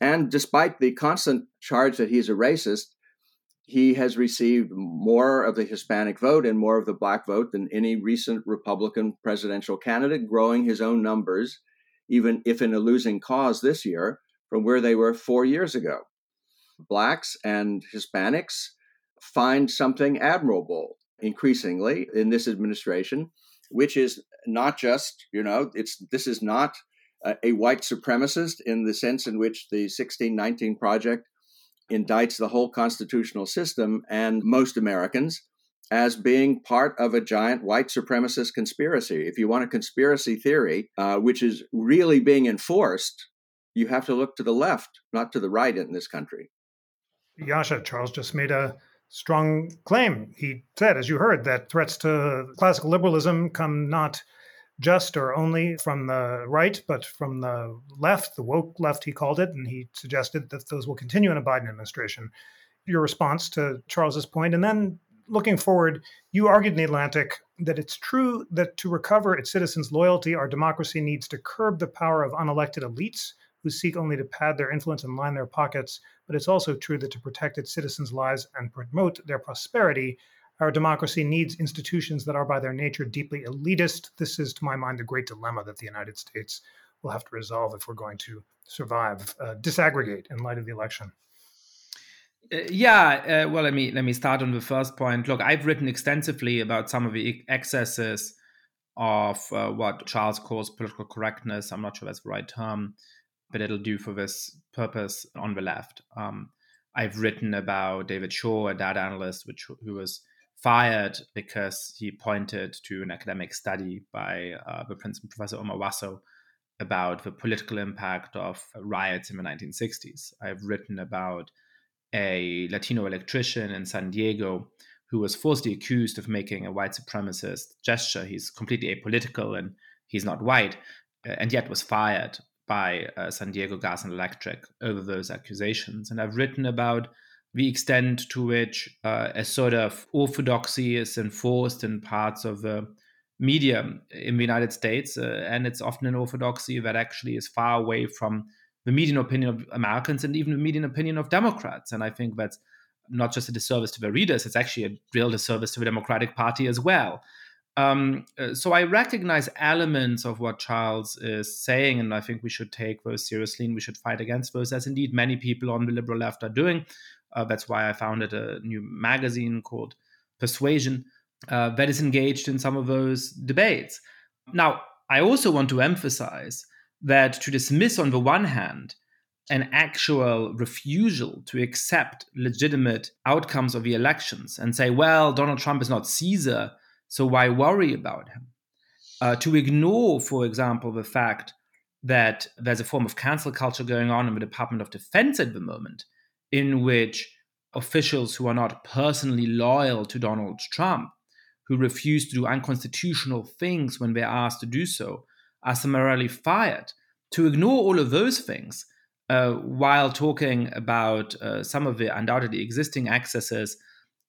and despite the constant charge that he's a racist, he has received more of the Hispanic vote and more of the black vote than any recent Republican presidential candidate, growing his own numbers, even if in a losing cause this year, from where they were four years ago. Blacks and Hispanics find something admirable increasingly in this administration, which is not just, you know, it's this is not a white supremacist in the sense in which the 1619 Project indicts the whole constitutional system and most Americans as being part of a giant white supremacist conspiracy. If you want a conspiracy theory, uh, which is really being enforced, you have to look to the left, not to the right in this country. Yascha, Charles just made a strong claim. He said, as you heard, that threats to classical liberalism come not just or only from the right, but from the left, the woke left, he called it, and he suggested that those will continue in a Biden administration. Your response to Charles's point, and then looking forward, you argued in the Atlantic that it's true that to recover its citizens' loyalty, our democracy needs to curb the power of unelected elites who seek only to pad their influence and line their pockets. But it's also true that to protect its citizens' lives and promote their prosperity, our democracy needs institutions that are by their nature deeply elitist. This is, to my mind, the great dilemma that the United States will have to resolve if we're going to survive, uh, disaggregate in light of the election. Uh, yeah, uh, well, let me let me start on the first point. Look, I've written extensively about some of the excesses of uh, what Charles calls political correctness. I'm not sure that's the right term, but it'll do for this purpose on the left. Um, I've written about David Shor, a data analyst, which who was fired because he pointed to an academic study by uh, the Princeton professor Omar Wasow about the political impact of riots in the 1960s. I've written about a Latino electrician in San Diego who was falsely accused of making a white supremacist gesture. He's completely apolitical and he's not white, uh, and yet was fired by uh, San Diego Gas and Electric over those accusations. And I've written about the extent to which uh, a sort of orthodoxy is enforced in parts of the media in the United States. Uh, and it's often an orthodoxy that actually is far away from the median opinion of Americans and even the median opinion of Democrats. And I think that's not just a disservice to the readers, it's actually a real disservice to the Democratic Party as well. Um, uh, so I recognize elements of what Charles is saying, and I think we should take those seriously and we should fight against those, as indeed many people on the liberal left are doing. Uh, that's why I founded a new magazine called Persuasion uh, that is engaged in some of those debates. Now, I also want to emphasize that to dismiss, on the one hand, an actual refusal to accept legitimate outcomes of the elections and say, well, Donald Trump is not Caesar, so why worry about him? Uh, to ignore, for example, the fact that there's a form of cancel culture going on in the Department of Defense at the moment, in which officials who are not personally loyal to Donald Trump, who refuse to do unconstitutional things when they're asked to do so, are summarily fired. To ignore all of those things uh, while talking about uh, some of the undoubtedly existing excesses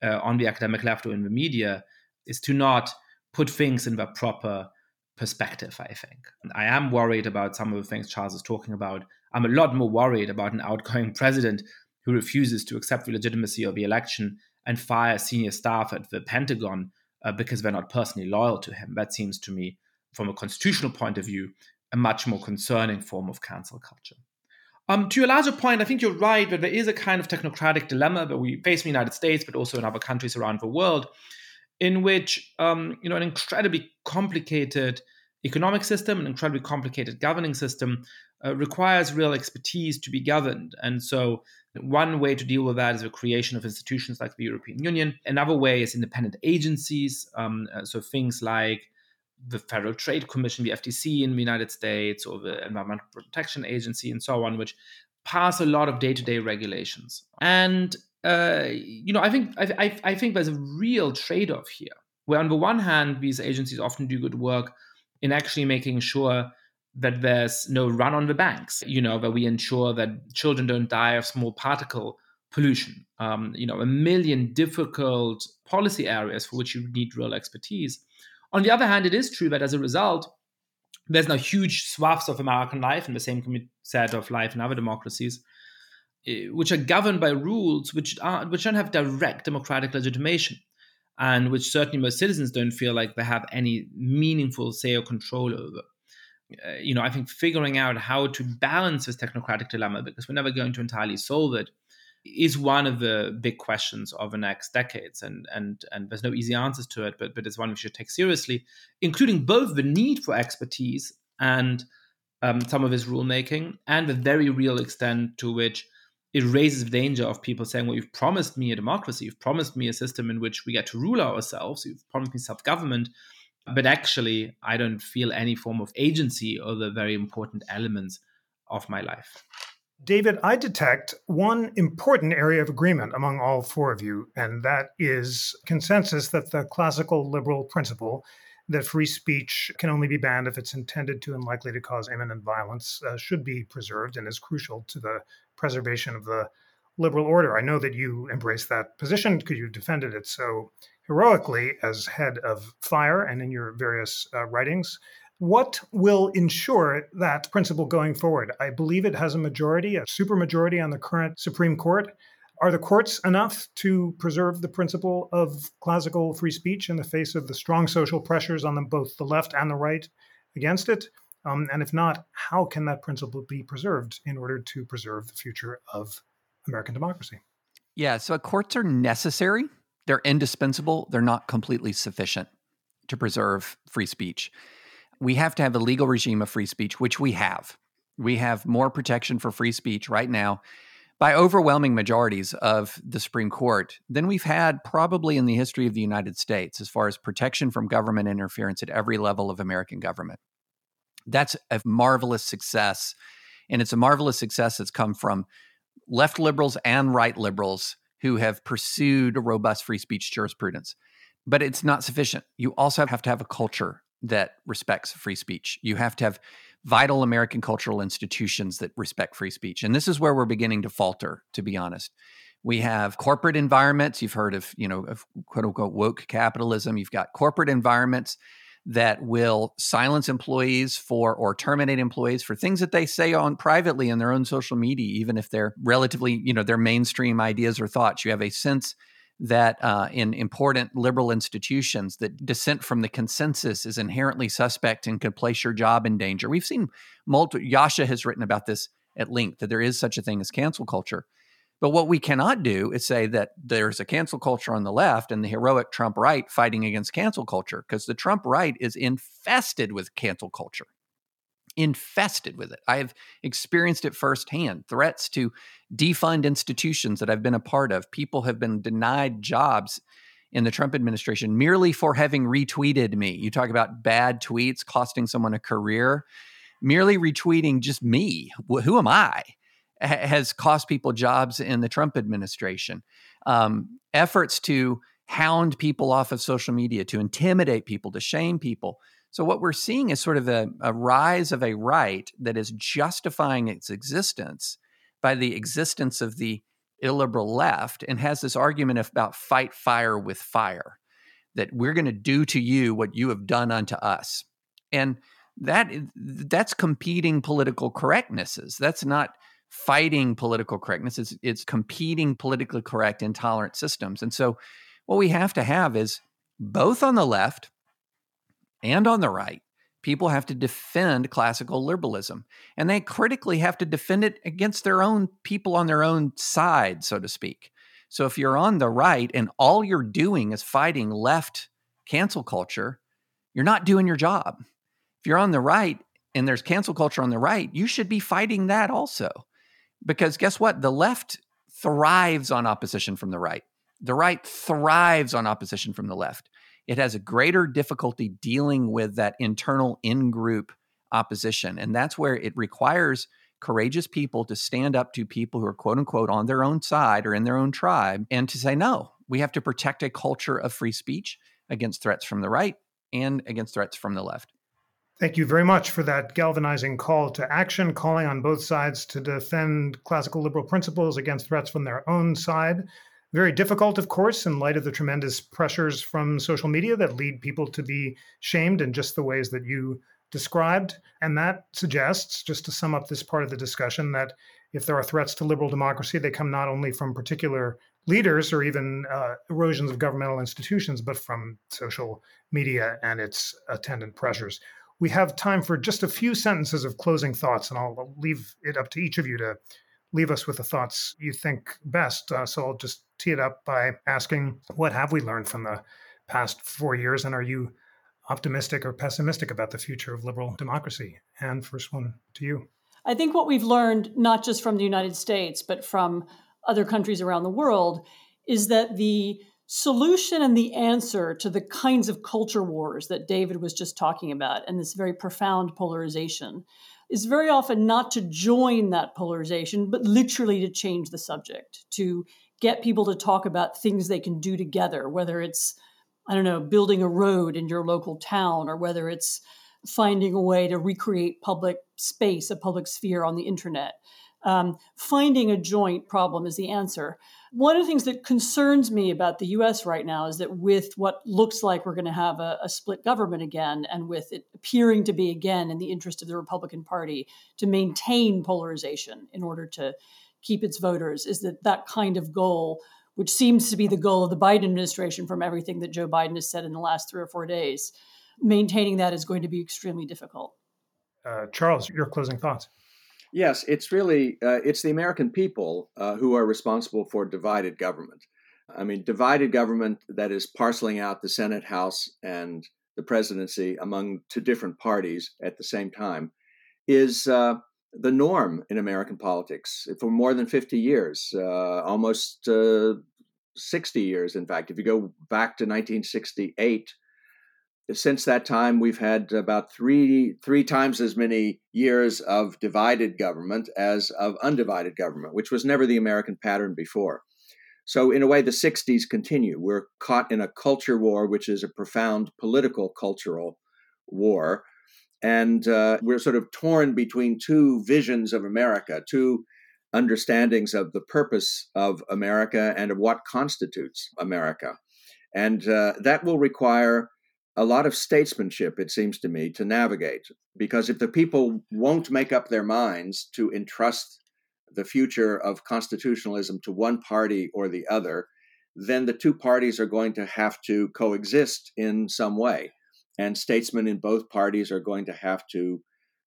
uh, on the academic left or in the media is to not put things in the proper perspective, I think. I am worried about some of the things Charles is talking about. I'm a lot more worried about an outgoing president who refuses to accept the legitimacy of the election and fire senior staff at the Pentagon uh, because they're not personally loyal to him. That seems to me, from a constitutional point of view, a much more concerning form of cancel culture. Um, to your larger point, I think you're right that there is a kind of technocratic dilemma that we face in the United States, but also in other countries around the world, in which um, you know an incredibly complicated economic system, an incredibly complicated governing system, uh, requires real expertise to be governed. And so, one way to deal with that is the creation of institutions like the European Union. Another way is independent agencies. Um, uh, so, things like the Federal Trade Commission, the FTC in the United States, or the Environmental Protection Agency, and so on, which pass a lot of day-to-day regulations. And uh, you know, I think I, I think there's a real trade-off here, where on the one hand, these agencies often do good work in actually making sure that there's no run on the banks, you know, that we ensure that children don't die of small particle pollution, um, you know, a million difficult policy areas for which you need real expertise. On the other hand, it is true that as a result, there's now huge swaths of American life, and the same can be said of life in other democracies, eh, which are governed by rules which are which don't have direct democratic legitimation, and which certainly most citizens don't feel like they have any meaningful say or control over. Uh, you know, I think figuring out how to balance this technocratic dilemma, because we're never going to entirely solve it, is one of the big questions of the next decades and and and there's no easy answers to it but but it's one we should take seriously including both the need for expertise and um, some of his rulemaking, and the very real extent to which it raises the danger of people saying, well, you've promised me a democracy, you've promised me a system in which we get to rule ourselves, you've promised me self government, but actually, I don't feel any form of agency or the very important elements of my life. David, I detect one important area of agreement among all four of you, and that is consensus that the classical liberal principle that free speech can only be banned if it's intended to and likely to cause imminent violence uh, should be preserved and is crucial to the preservation of the liberal order. I know that you embrace that position because you defended it so heroically as head of FIRE and in your various uh, writings. What will ensure that principle going forward? I believe it has a majority, a supermajority on the current Supreme Court. Are the courts enough to preserve the principle of classical free speech in the face of the strong social pressures on them, both the left and the right against it? Um, and if not, how can that principle be preserved in order to preserve the future of American democracy? Yeah, so courts are necessary, they're indispensable, they're not completely sufficient to preserve free speech we have to have a legal regime of free speech, which we have. We have more protection for free speech right now by overwhelming majorities of the Supreme Court than we've had probably in the history of the United States as far as protection from government interference at every level of American government. That's a marvelous success. And it's a marvelous success that's come from left liberals and right liberals who have pursued a robust free speech jurisprudence. But it's not sufficient. You also have to have a culture that respects free speech. You have to have vital American cultural institutions that respect free speech. And this is where we're beginning to falter, to be honest. We have corporate environments. You've heard of, you know, of quote unquote woke capitalism. You've got corporate environments that will silence employees for or terminate employees for things that they say on privately in their own social media, even if they're relatively, you know, their mainstream ideas or thoughts. You have a sense that uh, in important liberal institutions that dissent from the consensus is inherently suspect and could place your job in danger. We've seen multiple Yascha has written about this at length that there is such a thing as cancel culture. But what we cannot do is say that there's a cancel culture on the left and the heroic Trump right fighting against cancel culture because the Trump right is infested with cancel culture infested with it. I have experienced it firsthand. Threats to defund institutions that I've been a part of. People have been denied jobs in the Trump administration merely for having retweeted me. You talk about bad tweets costing someone a career. Merely retweeting just me, who am I, has cost people jobs in the Trump administration. Um, efforts to hound people off of social media, to intimidate people, to shame people. So, what we're seeing is sort of a, a rise of a right that is justifying its existence by the existence of the illiberal left and has this argument about fight fire with fire, that we're going to do to you what you have done unto us. And that that's competing political correctnesses. That's not fighting political correctness. It's, it's competing politically correct intolerant systems. And so what we have to have is both on the left and on the right, people have to defend classical liberalism. And they critically have to defend it against their own people on their own side, so to speak. So if you're on the right and all you're doing is fighting left cancel culture, you're not doing your job. If you're on the right and there's cancel culture on the right, you should be fighting that also. Because guess what? The left thrives on opposition from the right. The right thrives on opposition from the left it has a greater difficulty dealing with that internal in group opposition. And that's where it requires courageous people to stand up to people who are quote unquote on their own side or in their own tribe and to say, no, we have to protect a culture of free speech against threats from the right and against threats from the left. Thank you very much for that galvanizing call to action, calling on both sides to defend classical liberal principles against threats from their own side. Very difficult, of course, in light of the tremendous pressures from social media that lead people to be shamed in just the ways that you described. And that suggests, just to sum up this part of the discussion, that if there are threats to liberal democracy, they come not only from particular leaders or even uh, erosions of governmental institutions, but from social media and its attendant pressures. We have time for just a few sentences of closing thoughts, and I'll leave it up to each of you to leave us with the thoughts you think best. Uh, so I'll just tee it up by asking what have we learned from the past four years and are you optimistic or pessimistic about the future of liberal democracy? And first one to you. I think what we've learned, not just from the United States, but from other countries around the world, is that the solution and the answer to the kinds of culture wars that David was just talking about and this very profound polarization is very often not to join that polarization, but literally to change the subject, to get people to talk about things they can do together, whether it's, I don't know, building a road in your local town, or whether it's finding a way to recreate public space, a public sphere on the internet. Um, finding a joint problem is the answer. One of the things that concerns me about the US right now is that with what looks like we're going to have a, a, split government again, and with it appearing to be again in the interest of the Republican Party to maintain polarization in order to keep its voters, is that that kind of goal, which seems to be the goal of the Biden administration from everything that Joe Biden has said in the last three or four days, maintaining that is going to be extremely difficult. Uh, Charles, your closing thoughts. Yes, it's really uh, it's the American people uh, who are responsible for divided government. I mean, divided government that is parceling out the Senate, House, and the presidency among two different parties at the same time is uh, the norm in American politics for more than 50 years, uh, almost uh, 60 years, in fact. If you go back to 1968, since that time, we've had about three three times as many years of divided government as of undivided government, which was never the American pattern before. So, in a way, the 60s continue. We're caught in a culture war, which is a profound political cultural war. And uh, we're sort of torn between two visions of America, two understandings of the purpose of America and of what constitutes America. And uh, that will require a lot of statesmanship, it seems to me, to navigate. Because if the people won't make up their minds to entrust the future of constitutionalism to one party or the other, then the two parties are going to have to coexist in some way. And statesmen in both parties are going to have to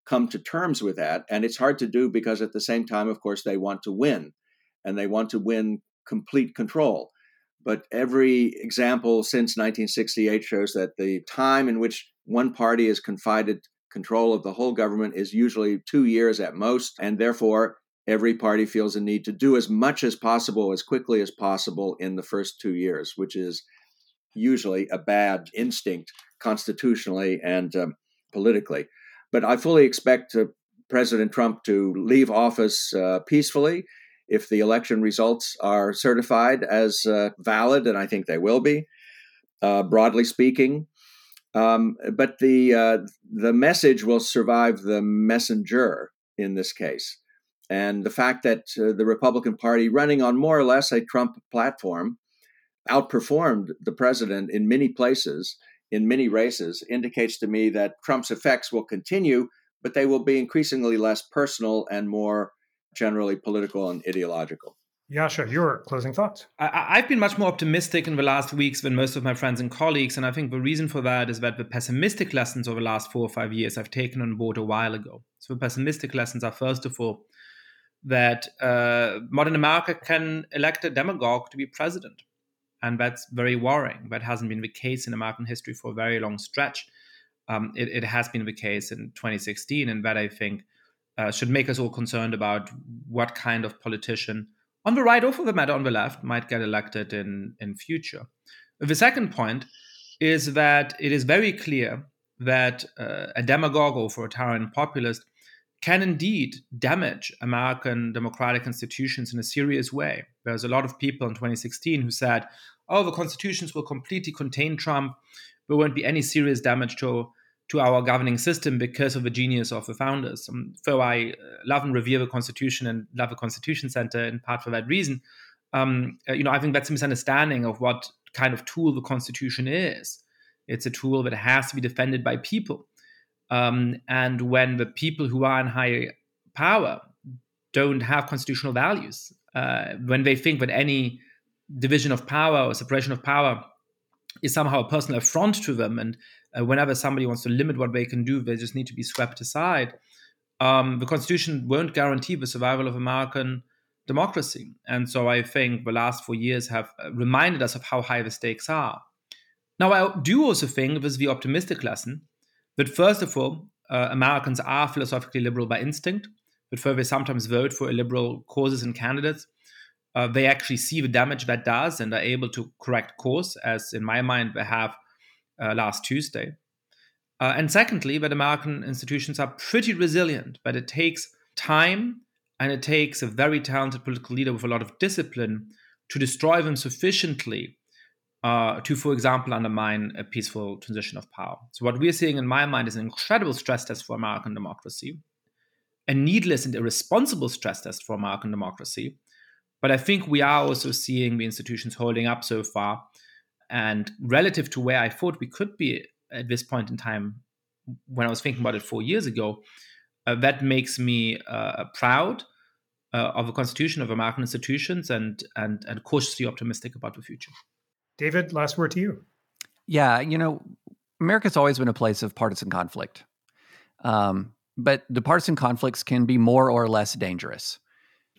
come to terms with that. And it's hard to do because at the same time, of course, they want to win and they want to win complete control. But every example since 1968 shows that the time in which one party is confided control of the whole government is usually two years at most, and therefore every party feels a need to do as much as possible as quickly as possible in the first two years, which is usually a bad instinct constitutionally and um, politically. But I fully expect uh, President Trump to leave office uh, peacefully if the election results are certified as uh, valid, and I think they will be, uh, broadly speaking. Um, but the uh, the message will survive the messenger in this case, and the fact that uh, the Republican Party, running on more or less a Trump platform, outperformed the president in many places in many races indicates to me that Trump's effects will continue, but they will be increasingly less personal and more generally political and ideological. Yascha, your closing thoughts. I, have been much more optimistic in the last weeks than most of my friends and colleagues. And I think the reason for that is that the pessimistic lessons over the last four or five years I've taken on board a while ago. So the pessimistic lessons are, first of all, that uh, modern America can elect a demagogue to be president. And that's very worrying. That hasn't been the case in American history for a very long stretch. Um, it, it, has been the case in 2016, and that I think uh, should make us all concerned about what kind of politician on the right or for the matter on the left might get elected in in future. The second point is that it is very clear that uh, a demagogue or authoritarian populist can indeed damage American democratic institutions in a serious way. There's a lot of people in 2016 who said, oh, the constitutions will completely contain Trump. There won't be any serious damage to to our governing system because of the genius of the founders. Um, so I uh, love and revere the Constitution and love the Constitution Center in part for that reason. Um, uh, you know, I think that's a misunderstanding of what kind of tool the Constitution is. It's a tool that has to be defended by people. Um, and when the people who are in high power don't have constitutional values, uh, when they think that any division of power or separation of power is somehow a personal affront to them and uh, whenever somebody wants to limit what they can do, they just need to be swept aside. Um, the Constitution won't guarantee the survival of American democracy. And so I think the last four years have uh, reminded us of how high the stakes are. Now, I do also think is the optimistic lesson that, first of all, uh, Americans are philosophically liberal by instinct, but further, they sometimes vote for illiberal causes and candidates. Uh, they actually see the damage that does and are able to correct course, as in my mind they have uh, last Tuesday. Uh, and secondly, that American institutions are pretty resilient, but it takes time and it takes a very talented political leader with a lot of discipline to destroy them sufficiently uh, to, for example, undermine a peaceful transition of power. So, what we're seeing in my mind is an incredible stress test for American democracy, a needless and irresponsible stress test for American democracy. But I think we are also seeing the institutions holding up so far. And relative to where I thought we could be at this point in time, when I was thinking about it four years ago, uh, that makes me uh, proud uh, of the constitution of American institutions and, and, and cautiously optimistic about the future. David, last word to you. Yeah, you know, America's always been a place of partisan conflict. Um, but the partisan conflicts can be more or less dangerous.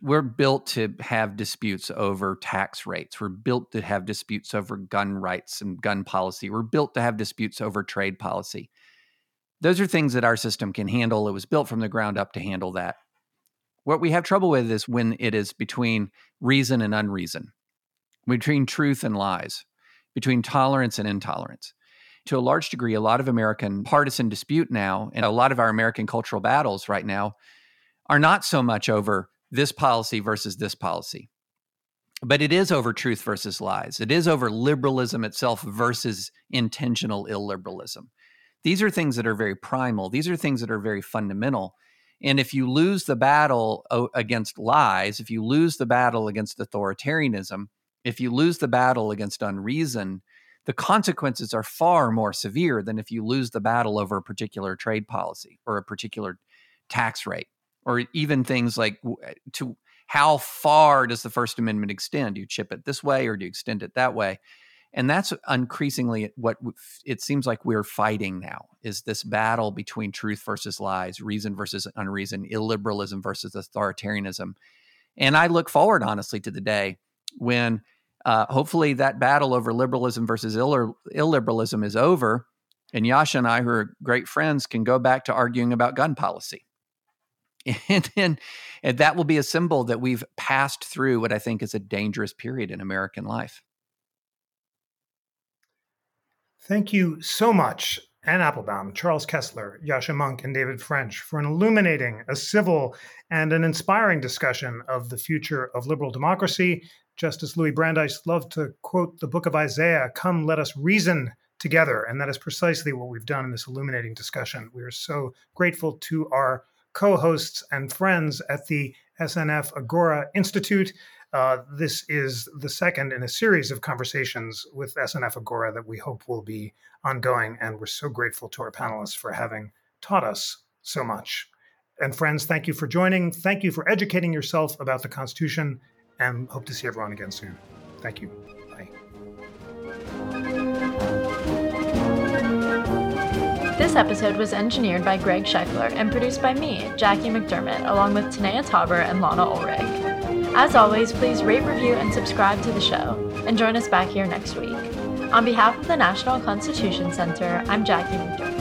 We're built to have disputes over tax rates. We're built to have disputes over gun rights and gun policy. We're built to have disputes over trade policy. Those are things that our system can handle. It was built from the ground up to handle that. What we have trouble with is when it is between reason and unreason, between truth and lies, between tolerance and intolerance. To a large degree, a lot of American partisan dispute now, and a lot of our American cultural battles right now, are not so much over this policy versus this policy. But it is over truth versus lies. It is over liberalism itself versus intentional illiberalism. These are things that are very primal. These are things that are very fundamental. And if you lose the battle uh, against lies, if you lose the battle against authoritarianism, if you lose the battle against unreason, the consequences are far more severe than if you lose the battle over a particular trade policy or a particular tax rate or even things like eh, to how far does the first amendment extend? Do you chip it this way or do you extend it that way? And that's increasingly what it seems like we're fighting now is this battle between truth versus lies reason versus unreason illiberalism versus authoritarianism. And i look forward honestly to the day when uh, hopefully that battle over liberalism versus Ill- illiberalism is over and Yascha and i who are great friends can go back to arguing about gun policy and then and that will be a symbol that we've passed through what i think is a dangerous period in american life Thank you so much, Anne Applebaum, Charles Kesler, Yascha Mounk, and David French for an illuminating, a civil, and an inspiring discussion of the future of liberal democracy. Justice Louis Brandeis loved to quote the book of Isaiah Come, let us reason together. And that is precisely what we've done in this illuminating discussion. We are so grateful to our co hosts and friends at the SNF Agora Institute. Uh, this is the second in a series of conversations with SNF Agora that we hope will be ongoing. And we're so grateful to our panelists for having taught us so much. And friends, thank you for joining. Thank you for educating yourself about the Constitution, and hope to see everyone again soon. Thank you. This episode was engineered by Greg Scheckler and produced by me, Jackie McDermott, along with Tanaya Tauber and Lana Ulrich. As always, please rate, review, and subscribe to the show, and join us back here next week. On behalf of the National Constitution Center, I'm Jackie McDermott.